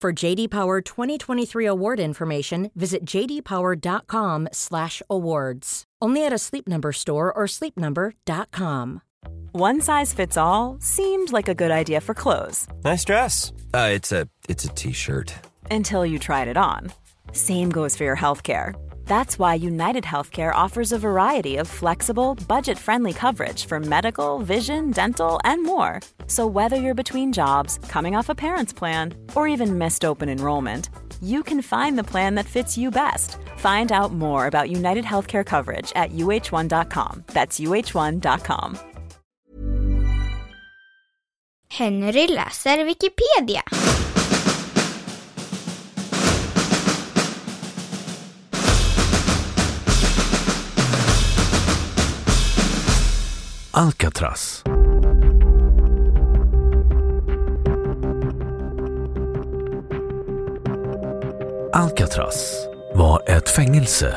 For JD Power 2023 award information, visit jdpower.com/awards. Only at a Sleep Number store or sleepnumber.com. One size fits all seemed like a good idea for clothes Nice dress. Uh, it's a it's a t-shirt. until you tried it on. Same goes for your healthcare. That's why United Healthcare offers a variety of flexible, budget-friendly coverage for medical, vision, dental, and more. So whether you're between jobs, coming off a parent's plan, or even missed open enrollment, you can find the plan that fits you best. Find out more about United Healthcare coverage at uh1.com. That's uh1.com. Henry läser Wikipedia. Alcatraz. Alcatraz var ett fängelse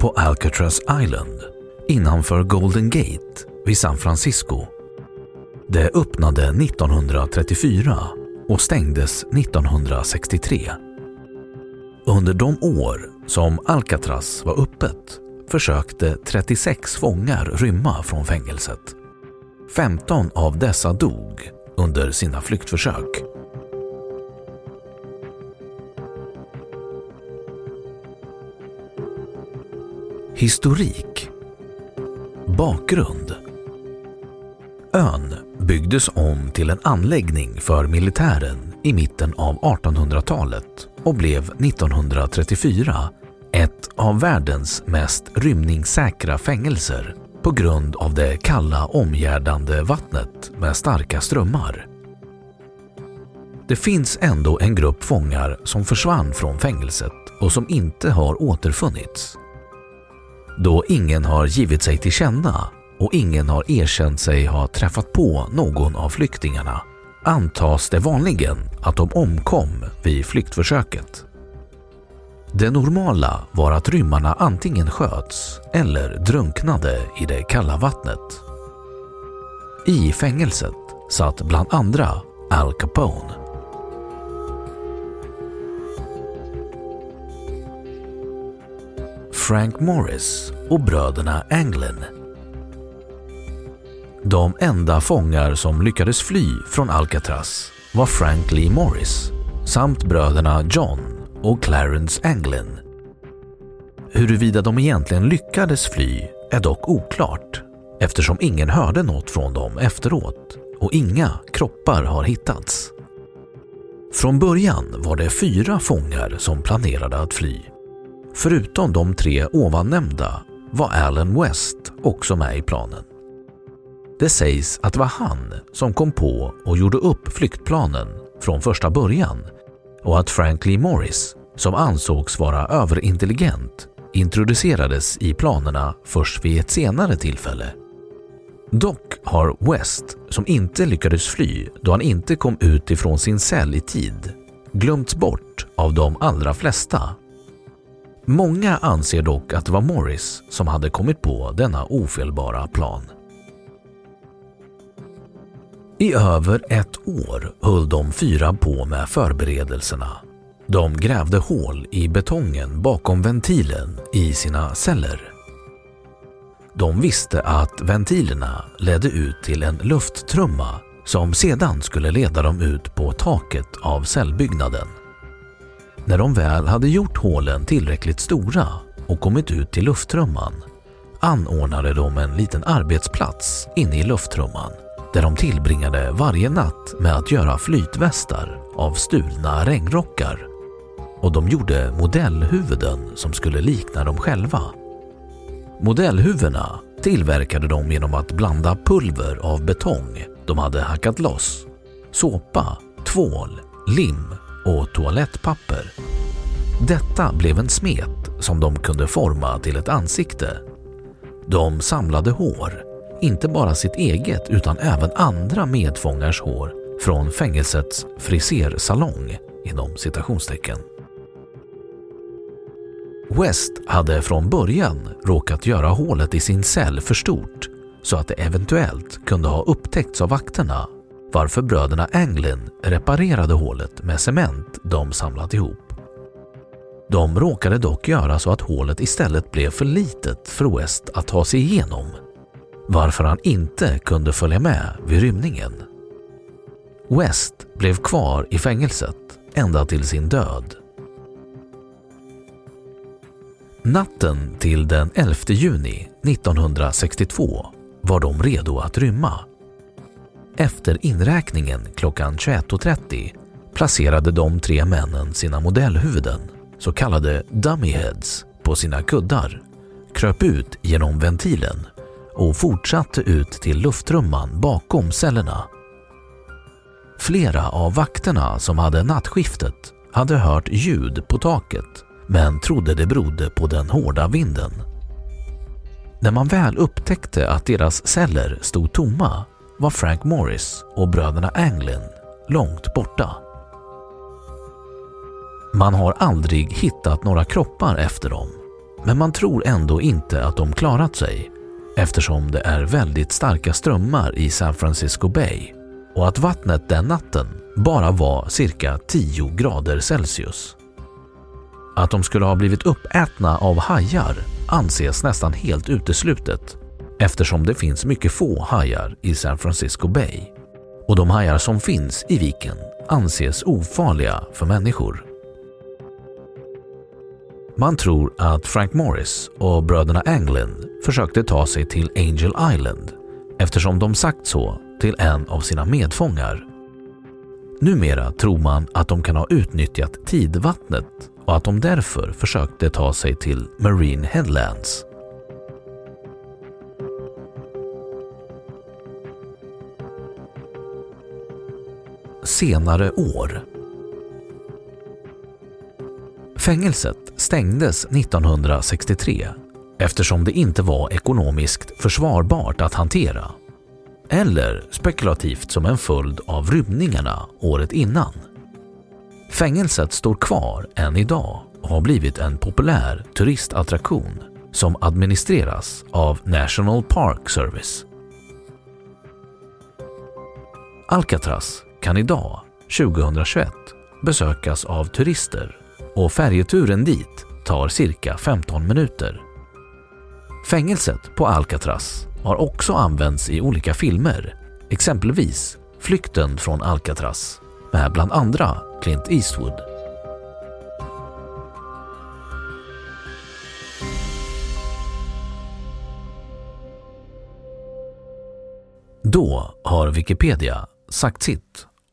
på Alcatraz Island innanför Golden Gate vid San Francisco. Det öppnade 1934 och stängdes 1963. Under de år som Alcatraz var öppet försökte 36 fångar rymma från fängelset. 15 av dessa dog under sina flyktförsök. Historik Bakgrund Ön byggdes om till en anläggning för militären i mitten av 1800-talet och blev 1934 ett av världens mest rymningssäkra fängelser på grund av det kalla omgärdande vattnet med starka strömmar. Det finns ändå en grupp fångar som försvann från fängelset och som inte har återfunnits. Då ingen har givit sig till känna och ingen har erkänt sig ha träffat på någon av flyktingarna antas det vanligen att de omkom vid flyktförsöket. Det normala var att rymmarna antingen sköts eller drunknade i det kalla vattnet. I fängelset satt bland andra Al Capone. Frank Morris och bröderna Anglin. De enda fångar som lyckades fly från Alcatraz var Frank Lee Morris samt bröderna John och Clarence Anglin. Huruvida de egentligen lyckades fly är dock oklart eftersom ingen hörde något från dem efteråt och inga kroppar har hittats. Från början var det fyra fångar som planerade att fly. Förutom de tre ovannämnda var Allen West också med i planen. Det sägs att det var han som kom på och gjorde upp flyktplanen från första början och att Frank Lee Morris, som ansågs vara överintelligent, introducerades i planerna först vid ett senare tillfälle. Dock har West, som inte lyckades fly då han inte kom ut ifrån sin cell i tid, glömts bort av de allra flesta. Många anser dock att det var Morris som hade kommit på denna ofelbara plan. I över ett år höll de fyra på med förberedelserna. De grävde hål i betongen bakom ventilen i sina celler. De visste att ventilerna ledde ut till en lufttrumma som sedan skulle leda dem ut på taket av cellbyggnaden. När de väl hade gjort hålen tillräckligt stora och kommit ut till lufttrumman anordnade de en liten arbetsplats inne i lufttrumman där de tillbringade varje natt med att göra flytvästar av stulna regnrockar och de gjorde modellhuvuden som skulle likna dem själva. Modellhuvudena tillverkade de genom att blanda pulver av betong de hade hackat loss, såpa, tvål, lim och toalettpapper. Detta blev en smet som de kunde forma till ett ansikte. De samlade hår, inte bara sitt eget utan även andra medfångars hår från fängelsets frisersalong inom citationstecken. West hade från början råkat göra hålet i sin cell för stort så att det eventuellt kunde ha upptäckts av vakterna varför bröderna Anglin reparerade hålet med cement de samlat ihop. De råkade dock göra så att hålet istället blev för litet för West att ta sig igenom varför han inte kunde följa med vid rymningen. West blev kvar i fängelset ända till sin död. Natten till den 11 juni 1962 var de redo att rymma. Efter inräkningen klockan 21.30 placerade de tre männen sina modellhuvuden, så kallade dummyheads, på sina kuddar, kröp ut genom ventilen och fortsatte ut till luftrumman bakom cellerna. Flera av vakterna som hade nattskiftet hade hört ljud på taket men trodde det berodde på den hårda vinden. När man väl upptäckte att deras celler stod tomma var Frank Morris och bröderna Anglin långt borta. Man har aldrig hittat några kroppar efter dem, men man tror ändå inte att de klarat sig eftersom det är väldigt starka strömmar i San Francisco Bay och att vattnet den natten bara var cirka 10 grader Celsius. Att de skulle ha blivit uppätna av hajar anses nästan helt uteslutet eftersom det finns mycket få hajar i San Francisco Bay och de hajar som finns i viken anses ofarliga för människor. Man tror att Frank Morris och bröderna Anglin försökte ta sig till Angel Island eftersom de sagt så till en av sina medfångar. Numera tror man att de kan ha utnyttjat tidvattnet och att de därför försökte ta sig till Marine Headlands. Senare år Fängelset stängdes 1963 eftersom det inte var ekonomiskt försvarbart att hantera eller spekulativt som en följd av rymningarna året innan. Fängelset står kvar än idag och har blivit en populär turistattraktion som administreras av National Park Service. Alcatraz kan idag, 2021, besökas av turister och färjeturen dit tar cirka 15 minuter. Fängelset på Alcatraz har också använts i olika filmer, exempelvis Flykten från Alcatraz med bland andra Clint Eastwood. Då har Wikipedia sagt sitt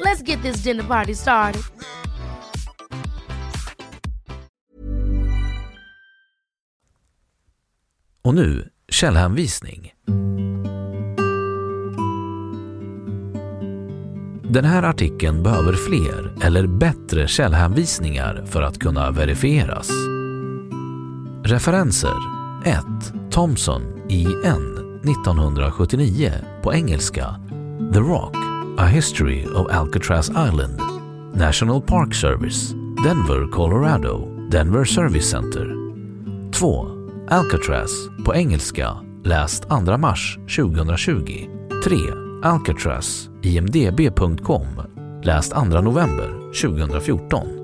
Let's get this dinner party started. Och nu källhänvisning. Den här artikeln behöver fler eller bättre källhänvisningar för att kunna verifieras. Referenser 1. Thomson I.N. 1979 på engelska The Rock A History of Alcatraz Island National Park Service Denver, Colorado, Denver Service Center. 2. Alcatraz, på engelska, läst 2 mars 2020. 3. Alcatraz, imdb.com, läst 2 november 2014.